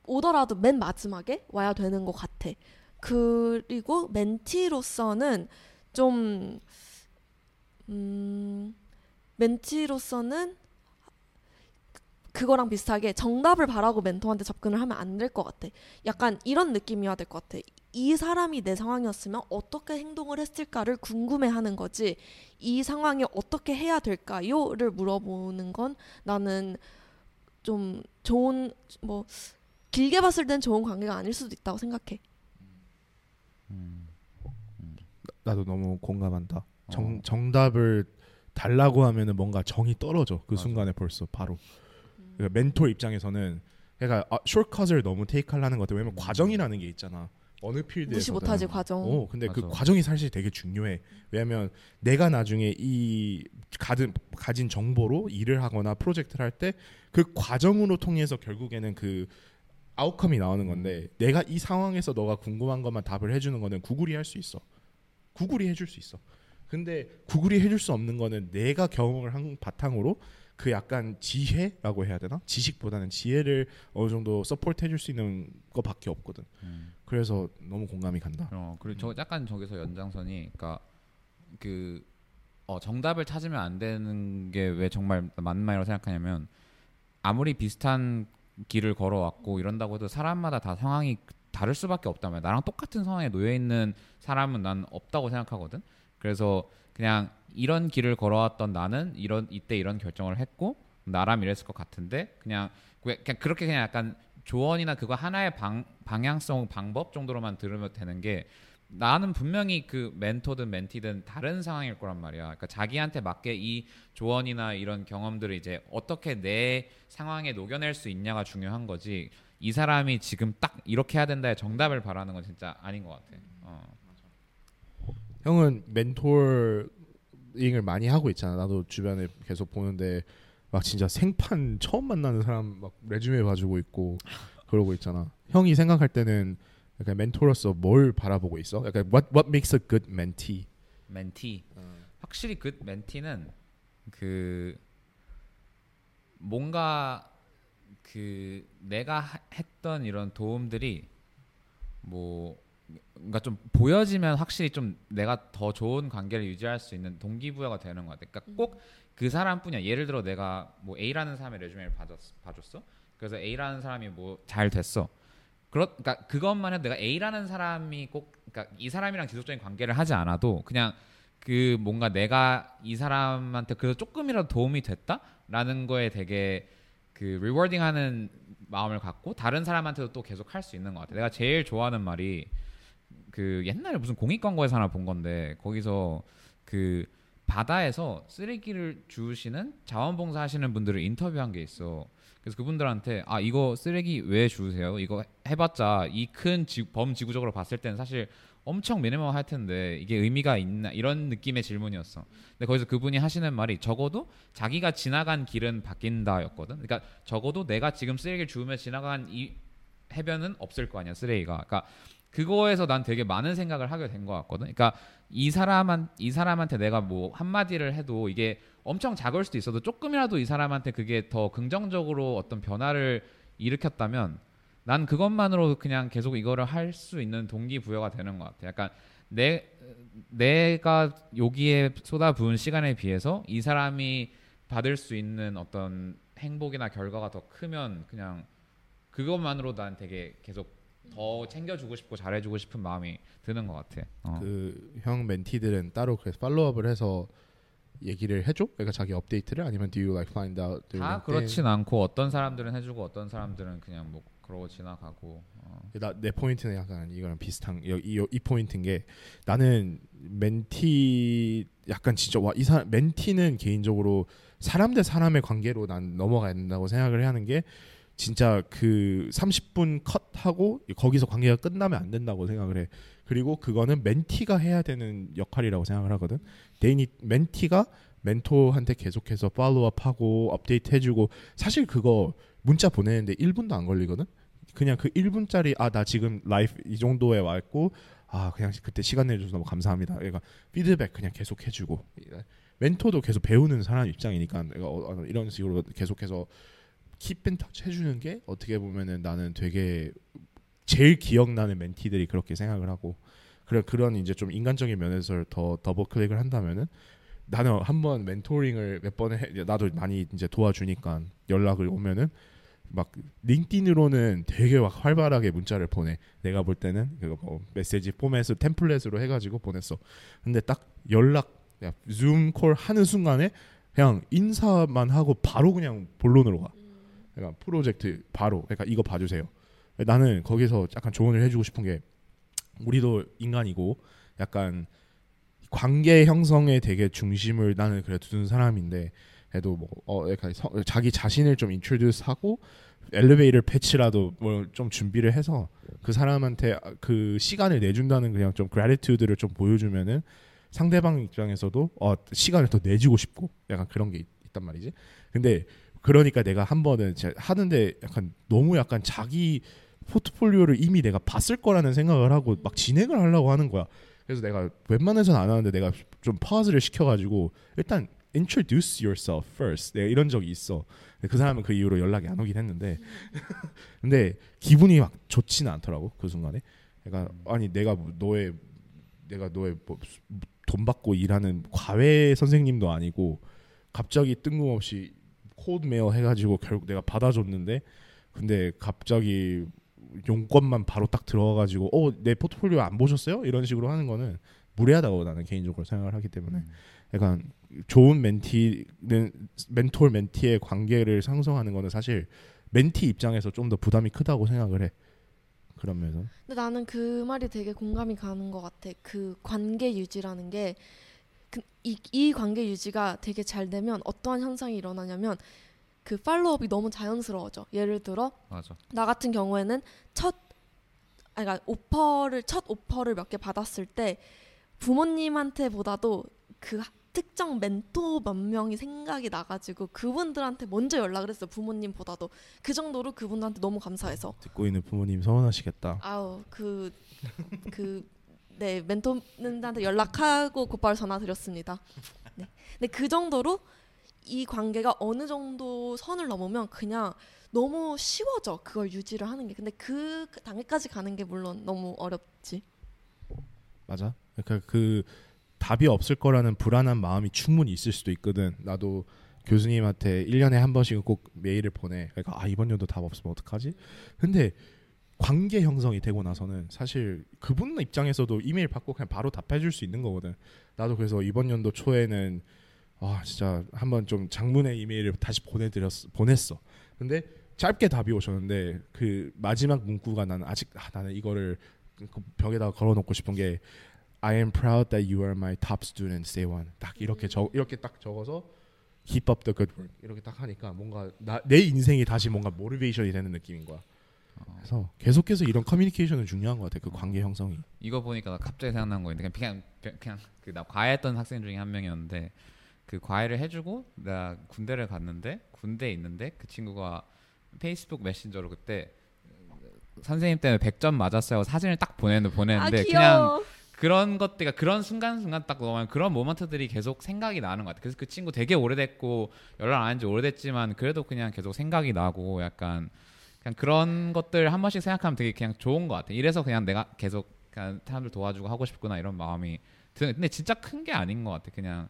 오더라도 맨 마지막에 와야 되는 것 같아. 그리고 멘티로서는 좀 음, 멘티로서는 그거랑 비슷하게 정답을 바라고 멘토한테 접근을 하면 안 될 것 같아. 약간 이런 느낌이어야 될 것 같아. 이 사람이 내 상황이었으면 어떻게 행동을 했을까를 궁금해하는 거지. 이 상황에 어떻게 해야 될까요?를 물어보는 건 나는 좀 좋은 뭐 길게 봤을 땐 좋은 관계가 아닐 수도 있다고 생각해. 음. 나도 너무 공감한다. 정 어. 정답을 달라고 하면은 뭔가 정이 떨어져 그 맞아. 순간에 벌써 바로. 그러니까 멘토 입장에서는 그러니까 아, 숏컷을 너무 테이크하려는 것 같아. 왜냐면 과정이라는 게 있잖아. 어느 필드에서 무시 못하지 과정. 어, 근데 그 맞아. 과정이 사실 되게 중요해. 왜냐면 내가 나중에 이 가진 가진 정보로 일을 하거나 프로젝트를 할 때 그 과정으로 통해서 결국에는 그 outcome이 나오는 건데 내가 이 상황에서 너가 궁금한 것만 답을 해주는 거는 구글이 할 수 있어. 구글이 해줄 수 있어. 근데 구글이 해줄 수 없는 거는 내가 경험을 한 바탕으로 그 약간 지혜라고 해야 되나? 지식보다는 지혜를 어느 정도 support 해줄 수 있는 것밖에 없거든. 음. 그래서 너무 공감이 간다. 어 그리고 저 약간 저기서 연장선이 그러니까 그 어, 정답을 찾으면 안 되는 게 왜 정말 맞는 말이라고 생각하냐면 아무리 비슷한 길을 걸어왔고 이런다고 해도 사람마다 다 상황이 다를 수밖에 없단 말이야. 나랑 똑같은 상황에 놓여 있는 사람은 난 없다고 생각하거든. 그래서 그냥 이런 길을 걸어왔던 나는 이런 이때 이런 결정을 했고 나람 이랬을 것 같은데 그냥 그- 그냥 그렇게 그냥 약간 조언이나 그거 하나의 방, 방향성 방법 정도로만 들으면 되는 게 나는 분명히 그 멘토든 멘티든 다른 상황일 거란 말이야. 그러니까 자기한테 맞게 이 조언이나 이런 경험들을 이제 어떻게 내 상황에 녹여낼 수 있냐가 중요한 거지. 이 사람이 지금 딱 이렇게 해야 된다의 정답을 바라는 건 진짜 아닌 것 같아. 어. 형은 멘토링을 많이 하고 있잖아. 나도 주변에 계속 보는데 막 진짜 생판 처음 만나는 사람 막 레주메 봐주고 있고 그러고 있잖아. 형이 생각할 때는 약간 멘토로서 뭘 바라보고 있어? 약간 what what makes a good mentee? 멘티. 확실히 그 멘티는 그 뭔가 그 내가 하- 했던 이런 도움들이 뭐 그러니까 좀 보여지면 확실히 좀 내가 더 좋은 관계를 유지할 수 있는 동기부여가 되는 것 같아. 그러니까 꼭 그 사람뿐이야. 예를 들어 내가 뭐 A라는 사람의 레주메를 봐줬, 봐줬어. 그래서 A라는 사람이 뭐 잘 됐어. 그렇, 그러니까 그것만 해도 내가 A라는 사람이 꼭, 그러니까 이 사람이랑 지속적인 관계를 하지 않아도 그냥 그 뭔가 내가 이 사람한테 그래도 조금이라도 도움이 됐다라는 거에 되게 그 리워딩하는 마음을 갖고 다른 사람한테도 또 계속 할 수 있는 것 같아. 내가 제일 좋아하는 말이 그 옛날에 무슨 공익 광고에서 하나 본 건데 거기서 그 바다에서 쓰레기를 주우시는 자원봉사 하시는 분들을 인터뷰한 게 있어. 그래서 그분들한테 아 이거 쓰레기 왜 주우세요? 이거 해봤자 이 큰 범지구적으로 봤을 때는 사실 엄청 미니멈 할 텐데 이게 의미가 있나 이런 느낌의 질문이었어. 근데 거기서 그분이 하시는 말이 적어도 자기가 지나간 길은 바뀐다였거든. 그러니까 적어도 내가 지금 쓰레기를 주우며 지나간 이 해변은 없을 거 아니야 쓰레기가. 그러니까 그거에서 난 되게 많은 생각을 하게 된 것 같거든. 그러니까 이 사람한 이 사람한테 내가 뭐 한마디를 해도 이게 엄청 작을 수도 있어도 조금이라도 이 사람한테 그게 더 긍정적으로 어떤 변화를 일으켰다면 난 그것만으로 그냥 계속 이거를 할 수 있는 동기부여가 되는 것 같아. 약간 내 내가 여기에 쏟아부은 시간에 비해서 이 사람이 받을 수 있는 어떤 행복이나 결과가 더 크면 그냥 그것만으로 난 되게 계속 더 챙겨주고 싶고 잘해주고 싶은 마음이 드는 것 같아. 어. 그형 멘티들은 따로 그래서 팔로우업을 해서 얘기를 해줘? 그러니까 자기 업데이트를 아니면 do you like find out? 다? 그렇진 않고 어떤 사람들은 해주고 어떤 사람들은 그냥 뭐 그러고 지나가고. 어. 나, 내 포인트는 약간 이거랑 비슷한 이, 이, 이 포인트인 게 나는 멘티 약간 진짜 와 이 사람 멘티는 개인적으로 사람 대 사람의 관계로 난 넘어가야 된다고 생각을 하는 게 진짜 그 30분 컷하고 거기서 관계가 끝나면 안 된다고 생각을 해. 그리고 그거는 멘티가 해야 되는 역할이라고 생각을 하거든. 데이니 멘티가 멘토한테 계속해서 follow up하고 업데이트 해주고 사실 그거 문자 보내는데 1분도 안 걸리거든. 그냥 그 1분짜리 아 나 지금 life 이 정도에 왔고 아 그냥 그때 시간 내줘서 너무 감사합니다. 그러니까 피드백 그냥 계속 해주고 멘토도 계속 배우는 사람 입장이니까 내가 어, 어, 이런 식으로 계속해서 keep in touch 해주는 게 어떻게 보면은 나는 되게 제일 기억나는 멘티들이 그렇게 생각을 하고 그래 그런 이제 좀 인간적인 면에서 더 더블 클릭을 한다면은 나는 한 번 멘토링을 몇 번 해 나도 많이 이제 도와주니까 연락을 오면은 막 LinkedIn으로는 되게 막 활발하게 문자를 보내. 내가 볼 때는 그거 뭐 메시지 포맷으로 template으로 해가지고 보냈어. 근데 딱 연락 Zoom call 하는 순간에 그냥 인사만 하고 바로 그냥 본론으로 가. 그러니까 프로젝트 바로. 그러니까 이거 봐주세요. 나는 거기서 약간 조언을 해주고 싶은 게 우리도 인간이고 약간 관계 형성에 되게 중심을 나는 그래 두는 사람인데 해도 뭐 어, 약간 서, 자기 자신을 좀 introduce하고 elevator pitch라도 뭐 좀 준비를 해서 그 사람한테 그 시간을 내준다는 그냥 좀 gratitude를 좀 보여주면은 상대방 입장에서도 어 시간을 더 내주고 싶고 약간 그런 게 있, 단 말이지. 근데 그러니까 내가 한 번은 하는데 약간 너무 약간 자기 포트폴리오를 이미 내가 봤을 거라는 생각을 하고 막 진행을 하려고 하는 거야. 그래서 내가 웬만해서는 안 하는데 내가 좀 파즈를 시켜가지고 일단 introduce yourself first. 내가 이런 적이 있어. 그 사람은 그 이후로 연락이 안 오긴 했는데, 근데 기분이 막 좋지는 않더라고 그 순간에. 그러니까 아니 내가 뭐 너의 내가 너의 뭐 돈 받고 일하는 과외 선생님도 아니고 갑자기 뜬금없이 cold mail 해가지고 결국 내가 받아줬는데 근데 갑자기 용건만 바로 딱 들어가가지고 어 내 포트폴리오 안 보셨어요? 이런 식으로 하는 거는 무례하다고 나는 개인적으로 생각을 하기 때문에 음. 약간 좋은 멘티는 멘토 멘티의 관계를 생성하는 거는 사실 멘티 입장에서 좀 더 부담이 크다고 생각을 해. 그런 면에서. 근데 나는 그 말이 되게 공감이 가는 것 같아. 그 관계 유지라는 게 그, 이, 이 관계 유지가 되게 잘 되면 어떠한 현상이 일어나냐면 그 팔로업이 너무 자연스러워져. 예를 들어 맞아. 나 같은 경우에는 첫 아니 그러니까 오퍼를 첫 오퍼를 몇 개 받았을 때 부모님한테보다도 그 특정 멘토 몇 명이 생각이 나가지고 그분들한테 먼저 연락을 했어 부모님보다도 그 정도로 그분들한테 너무 감사해서 듣고 있는 부모님 서운하시겠다. 아우 그 그 네 멘토님한테 연락하고 곧바로 전화 드렸습니다. 네, 근데 그 정도로 이 관계가 어느 정도 선을 넘으면 그냥 너무 쉬워져 그걸 유지를 하는 게 근데 그 단계까지 가는 게 물론 너무 어렵지. 맞아. 그러니까 그 답이 없을 거라는 불안한 마음이 충분히 있을 수도 있거든. 나도 교수님한테 1년에 한 번씩은 꼭 메일을 보내. 그러니까 아 이번 년도 답 없으면 어떡하지? 근데 관계 형성이 되고 나서는 사실 그분 입장에서도 이메일 받고 그냥 바로 답해 줄 수 있는 거거든. 나도 그래서 이번 연도 초에는 아 진짜 한번 좀 장문의 이메일을 다시 보내드렸 보냈어. 근데 짧게 답이 오셨는데 그 마지막 문구가 나는 아직 아, 나는 이거를 그 벽에다가 걸어놓고 싶은 게 I am proud that you are my top student, day one. 딱 이렇게 적 이렇게 딱 적어서 keep up the good work 이렇게 딱 하니까 뭔가 나, 내 인생이 다시 뭔가 모티베이션이 되는 느낌인 거야. 그래서 계속해서 이런 커뮤니케이션은 중요한 것 같아. 그 관계 형성이. 이거 보니까 나 갑자기 생각난 거 있는데 그냥 그냥, 그냥 그 나 과외했던 학생 중에 한 명이었는데 그 과외를 해주고 나 군대를 갔는데 군대에 있는데 그 친구가 페이스북 메신저로 그때 선생님 때문에 100점 맞았어요. 사진을 딱 보내는 아 보내는데 그냥 귀여워. 그런 것들 그런 순간순간 딱 넘어가면 그런 모먼트들이 계속 생각이 나는 것 같아. 그래서 그 친구 되게 오래됐고 연락 안 한 지 오래됐지만 그래도 그냥 계속 생각이 나고 약간 그냥 그런 것들 한 번씩 생각하면 되게 그냥 좋은 것 같아. 이래서 그냥 내가 계속 그냥 사람들 도와주고 하고 싶구나 이런 마음이 드는. 근데 진짜 큰 게 아닌 것 같아. 그냥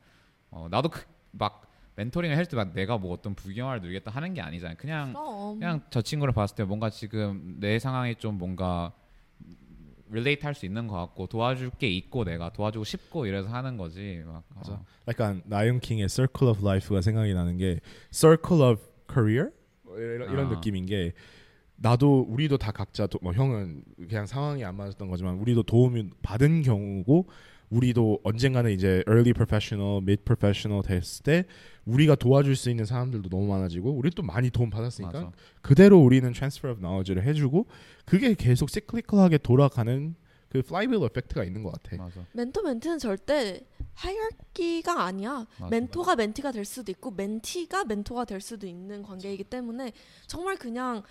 어, 나도 그, 막 멘토링을 할때막 내가 뭐 어떤 부경화를 누리겠다 하는 게 아니잖아요. 그냥 그럼. 그냥 저 친구를 봤을 때 뭔가 지금 내 상황이 좀 뭔가 릴레이트 할 수 있는 것 같고 도와줄 게 있고 내가 도와주고 싶고 이래서 하는 거지 막 맞아. 어. 약간 나영 킹의 Circle of Life가 생각이 나는 게 Circle of Career 뭐 이런, 이런 아. 느낌인 게 나도 우리도 다 각자 도, 뭐 형은 그냥 상황이 안 맞았던 거지만 우리도 도움이 받은 경우고 우리도 언젠가는 이제 early professional, mid professional 됐을 때 우리가 도와줄 수 있는 사람들도 너무 많아지고 우리 또 많이 도움 받았으니까 맞아. 그대로 우리는 transfer of knowledge를 해주고 그게 계속 시클리컬하게 돌아가는 그 flywheel 에펙트가 있는 것 같아. 맞아. 멘토 멘티는 절대 하이어키가 아니야. 맞아, 멘토가 멘티가 될 수도 있고 멘티가 멘토가 될 수도 있는 관계이기 때문에 정말 그냥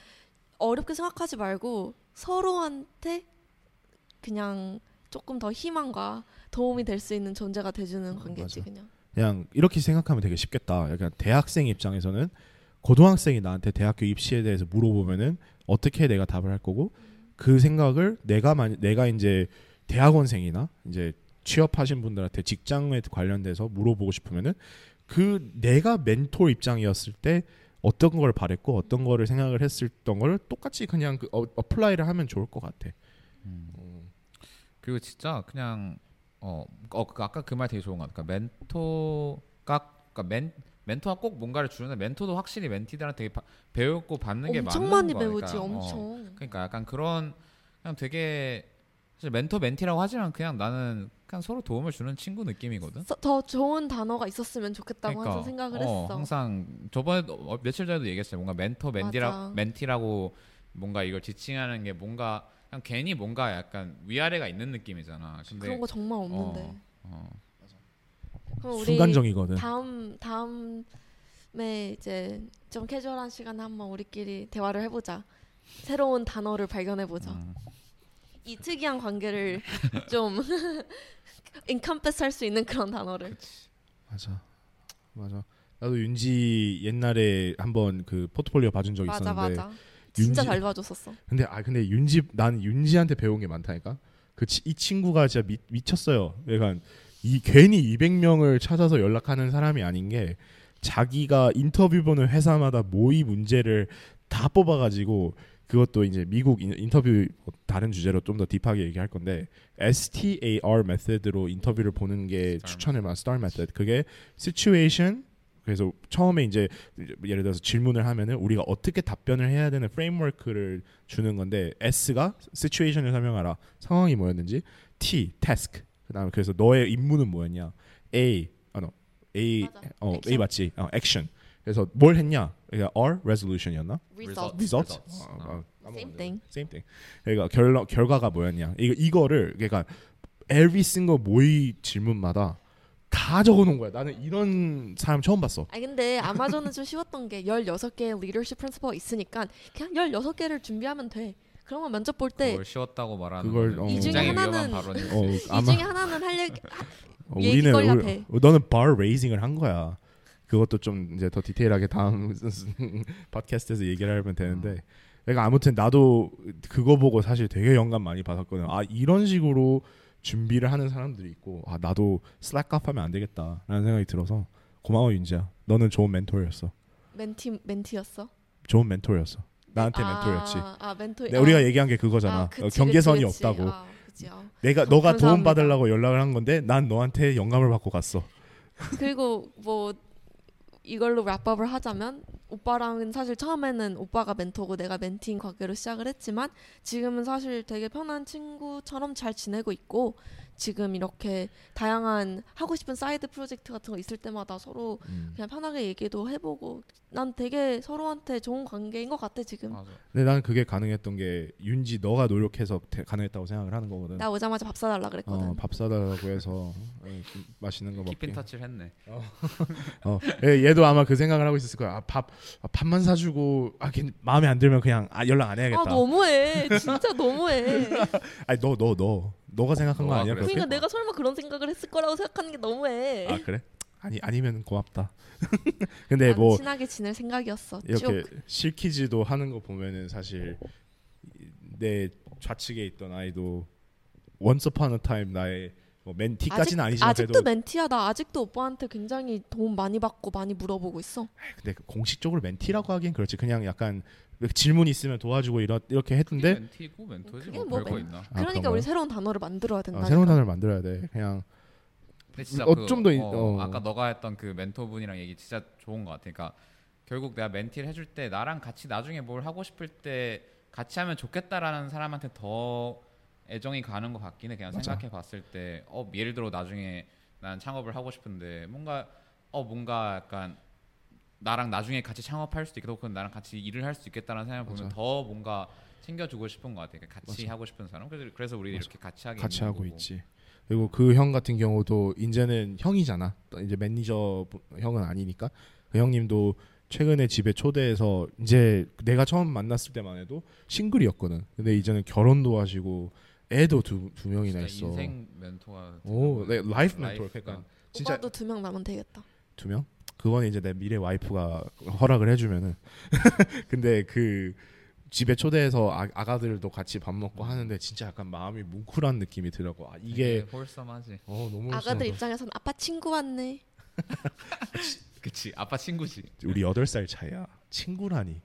어렵게 생각하지 말고 서로한테 그냥 조금 더 희망과 도움이 될 수 있는 존재가 돼주는 관계지 맞아. 그냥. 그냥 이렇게 생각하면 되게 쉽겠다. 약간 대학생 입장에서는 고등학생이 나한테 대학교 입시에 대해서 물어보면은 어떻게 내가 답을 할 거고 그 생각을 내가 만 내가 이제 대학원생이나 이제 취업하신 분들한테 직장에 관련돼서 물어보고 싶으면은 그 내가 멘토 입장이었을 때 어떤 걸 바랬고 어떤 거를 생각을 했었던 걸 똑같이 그냥 그 어, apply를 하면 좋을 것 같아. 음. 그리고 진짜 그냥 어, 어 그 아까 그 말 되게 좋은 것 같아. 그러니까 멘토가 그러니까 멘 멘토가 꼭 뭔가를 주는데 멘토도 확실히 멘티들한테 되게 바, 배우고 받는 게 엄청 맞는 많이 거야. 배우지 그러니까, 어, 엄청. 그러니까 약간 그런 그냥 되게 사실 멘토 멘티라고 하지만 그냥 나는 그냥 서로 도움을 주는 친구 느낌이거든. 서- 더 좋은 단어가 있었으면 좋겠다고 그러니까, 항상 생각을 어, 했어. 항상 저번에 어, 며칠 전에도 얘기했어요. 뭔가 멘토 멘티라. 멘티라고 뭔가 이걸 지칭하는 게 뭔가 그냥 괜히 뭔가 약간 위아래가 있는 느낌이잖아. 근데 그런 거 정말 없는데. 어, 어. 그럼 우리 순간적이거든. 다음 다음에 이제 좀 캐주얼한 시간에 한번 우리끼리 대화를 해보자. 새로운 단어를 발견해보자. 음. 이 특이한 관계를 좀 encompass 할 수 있는 그런 단어를. 맞아, 맞아. 나도 윤지 옛날에 한번 그 포트폴리오 봐준 적 맞아 있었는데 맞아. 진짜 윤지- 잘 봐줬었어. 근데 아 근데 윤지 난 윤지한테 배운 게 많다니까. 그 이 친구가 진짜 미, 미쳤어요. 그러니까 이 괜히 200명을 찾아서 연락하는 사람이 아닌 게 자기가 인터뷰 보는 회사마다 모의 문제를 다 뽑아가지고 그것도 이제 미국 인, 인터뷰 뭐 다른 주제로 좀 더 deep하게 얘기할 건데 STAR method로 인터뷰를 보는 게 Star 추천을 많아 STAR method 그게 situation 그래서 처음에 이제 예를 들어서 질문을 하면은 우리가 어떻게 답변을 해야 되는 framework를 주는 건데 S가 situation을 설명하라. 상황이 뭐였는지. T task. 그다음에 그래서 너의 임무는 뭐였냐? A 아 no. A 맞아. 어 A Action. 맞지? 어 action. 그래서 뭘 했냐 그러니까 R resolution이었나 result. result Results. 어, 어. 어, Same thing. same thing 그러니까 결 결과가 뭐였냐 이거 이거를 그러니까 every single 모의 질문마다 다 적어놓은 거야 나는 이런 사람 처음 봤어 아니 근데 아마존은 좀 쉬웠던 게 16개의 리더십 프린시퍼가 있으니까 그냥 16개를 준비하면 돼. 그러면 면접 볼때이 그걸 쉬웠다고 말하는 그걸, 어. 이 중에 하나는- 어, 아마 중에 하나는 할 얘기 어, 얘기거리가 우리- 돼. 너는 bar raising을 한 거야. 그것도 좀 이제 더 디테일하게 다음 팟캐스트에서 얘기를 하면 되는데 내가 아무튼 나도 그거 보고 사실 되게 영감 많이 받았거든. 아 이런 식으로 준비를 하는 사람들이 있고 아 나도 슬랙업 하면 안 되겠다라는 생각이 들어서 고마워 윤지야. 너는 좋은 멘토였어. 멘티 멘티였어. 좋은 멘토였어. 나한테 아, 멘토였지. 아 멘토. 네, 우리가 얘기한 게 그거잖아. 아, 그치, 어, 경계선이 그치, 그치. 없다고. 아, 그치, 아. 내가 감- 너가 도움. 받으려고 연락을 한 건데 난 너한테 영감을 받고 갔어. 그리고 뭐 이걸로 wrap up을 하자면 오빠랑은 사실 처음에는 오빠가 멘토고 내가 멘티인 관계로 시작을 했지만 지금은 사실 되게 편한 친구처럼 잘 지내고 있고 지금 이렇게 다양한 하고 싶은 사이드 프로젝트 같은 거 있을 때마다 서로 음. 그냥 편하게 얘기도 해보고 난 되게 서로한테 좋은 관계인 것 같아 지금 맞아. 근데 나는 그게 가능했던 게 윤지 너가 노력해서 대- 가능했다고 생각을 하는 거거든. 나 오자마자 밥 사달라 그랬거든 어, 밥 사달라고 해서 어, 좀 맛있는 거 먹게. 키핀 터치를 했네. 어, 얘- 얘도 아마 그 생각을 하고 있었을 거야. 아, 밥 아, 밥만 사주고 아 걔 마음에 안 들면 그냥 아, 연락 안 해야겠다. 아 너무해. 진짜 너무해. 아니 너너 너 너, 가 생각한 거 너가 아니야? 그렇게? 그러니까 내가 설마 그런 생각을 했을 거라고 생각하는 게 너무해. 아 그래? 아니 아니면 고맙다. 근데 난뭐 친하게 지낼 생각이었어. 이렇게 쭉. 실키즈도 하는 거 보면은 사실 내 좌측에 있던 아이도 once upon a time 나의 뭐 멘티까지는 아직, 아니지만 아직도 그래도 멘티야. 나 아직도 오빠한테 굉장히 도움 많이 받고 많이 물어보고 있어. 근데 그 공식적으로 멘티라고 하긴 그렇지 그냥 약간 질문 있으면 도와주고 이러, 이렇게 했는데 멘티고 멘토지 그게 뭐뭐 별거 멘- 있나? 아, 그러니까? 우리 새로운 단어를 만들어야 된다. 어, 새로운 단어를 만들어야 돼 그냥 근데 진짜 어, 그, 좀더 어, 어. 아까 너가 했던 그 멘토분이랑 얘기 진짜 좋은 것 같아. 그러니까 결국 내가 멘티를 해줄 때 나랑 같이 나중에 뭘 하고 싶을 때 같이 하면 좋겠다라는 사람한테 더 애정이 가는 것 같긴 해. 그냥 맞아. 생각해 봤을 때, 어 예를 들어 나중에 난 창업을 하고 싶은데 뭔가 어 뭔가 약간 나랑 나중에 같이 창업할 수도 있겠고, 나랑 같이 일을 할 수 있겠다는 생각을 보면 맞아. 더 뭔가 챙겨주고 싶은 것 같아. 그러니까 같이 맞아. 하고 싶은 사람. 그래서 그래서 우리. 이렇게 같이 하게 같이 하고 거고. 있지 그리고 그 형 같은 경우도 이제는 형이잖아 또 이제 매니저 형은 아니니까 그 형님도 최근에 집에 초대해서 이제 내가 처음 만났을 때만 해도 싱글이었거든 근데 이제는 결혼도 하시고 애도 두, 두 명이나 있어 인생 멘토가. 오, 네, life 멘토 그러니까 어. 진짜 오빠도 두 명 낳으면 되겠다. 두 명? 그건 이제 내 미래 와이프가 허락을 해주면은. 근데 그 집에 초대해서 아, 아가들도 같이 밥 먹고 하는데 진짜 약간 마음이 뭉클한 느낌이 들고 아, 이게 홀썸하지. 어 너무 아가들. 입장에선 아빠 친구 왔네. 그치 아빠 친구지. 우리 여덟 살 차이야. 친구라니.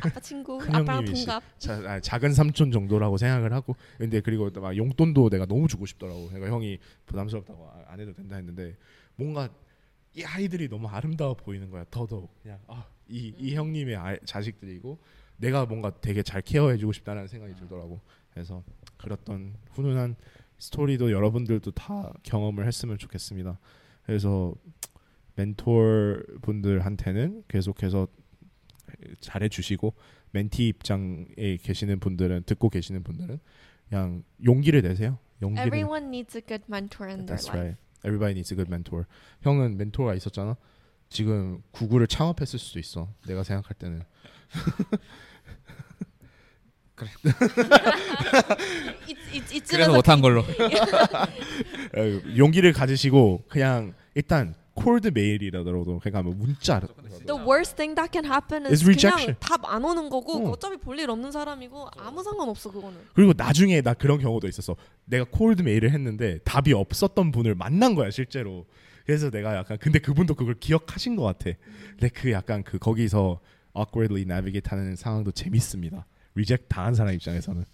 아빠 친구. 큰 아빠랑. 동갑. 자, 아, 작은 삼촌 정도라고 생각을 하고 근데 그리고 막 용돈도 내가 너무 주고 싶더라고. 그러니까 형이 부담스럽다고 아, 안 해도 된다 했는데 뭔가 이 아이들이 너무 아름다워 보이는 거야. 더더욱 그냥 아, 이, 이 형님의 아이, 자식들이고 내가 뭔가 되게 잘 케어해주고 싶다는 생각이 들더라고. 그래서 그랬던 훈훈한 스토리도 여러분들도 다 경험을 했으면 좋겠습니다. 그래서 멘토 분들한테는 계속해서 잘해주시고 멘티 입장에 계시는 분들은 듣고 계시는 분들은 그냥 용기를 내세요. 용기를. Everyone needs a good mentor in their That's life. right. Everybody needs a good mentor. 형은 멘토가 있었잖아. 지금 구글을 창업했을 수도 있어. 내가 생각할 때는. It's, it's, it's 그래서 못한 걸로. 어, 용기를 가지시고 그냥 일단 콜드 메일이라더라도 그러니까 뭐 문자 The worst thing that can happen Is is rejection. 그냥 답 안 오는 거고 어. 어차피 볼 일 없는 사람이고 아무 상관 없어 그거는. 그리고 나중에 나 그런 경우도 있었어. 내가 cold mail을 했는데 답이 없었던 분을 만난 거야 실제로. 그래서 내가 약간 근데 그분도 그걸 기억하신 것 같아. 근데 그 약간 그 거기서 awkwardly navigate 하는 상황도 재밌습니다. reject 당한 사람 입장에서는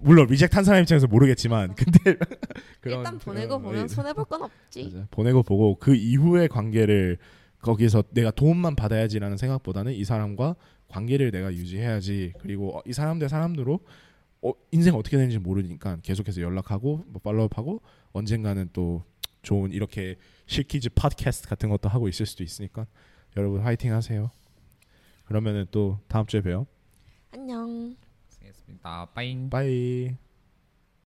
물론 reject 한 사람 입장에서 모르겠지만 근데 그런 일단 보내고 그런 보면 의- 손해 볼 건 없지. 맞아. 보내고 보고 그 이후의 관계를 거기서 내가 도움만 받아야지라는 생각보다는 이 사람과 관계를 내가 유지해야지 그리고 어, 이 사람 대 사람으로 어, 인생 어떻게 되는지 모르니까 계속해서 연락하고 뭐 팔로우하고 언젠가는 또 좋은 이렇게 실키즈 팟캐스트 같은 것도 하고 있을 수도 있으니까 여러분 화이팅 하세요. 그러면은 또 다음 주에 봬요. 안녕. 알겠습니다. 빠잉. 빠이.